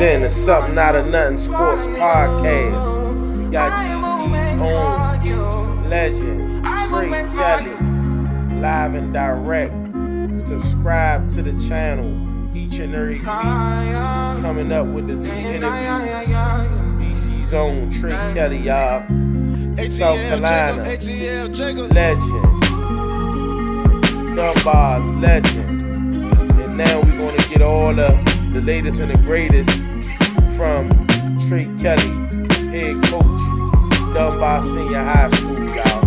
in to Something Out of Nothing Sports Podcast. Got DC's own legend, Tre Kelley, live and direct. Subscribe to the channel each and every week. Coming up with the new interviews. DC's own Tre Kelley, y'all. South Carolina, legend. Dunbar's legend. And now we're going to get all the, the latest and the greatest from Tre Kelley, head coach, Dunbar Senior High School, y'all.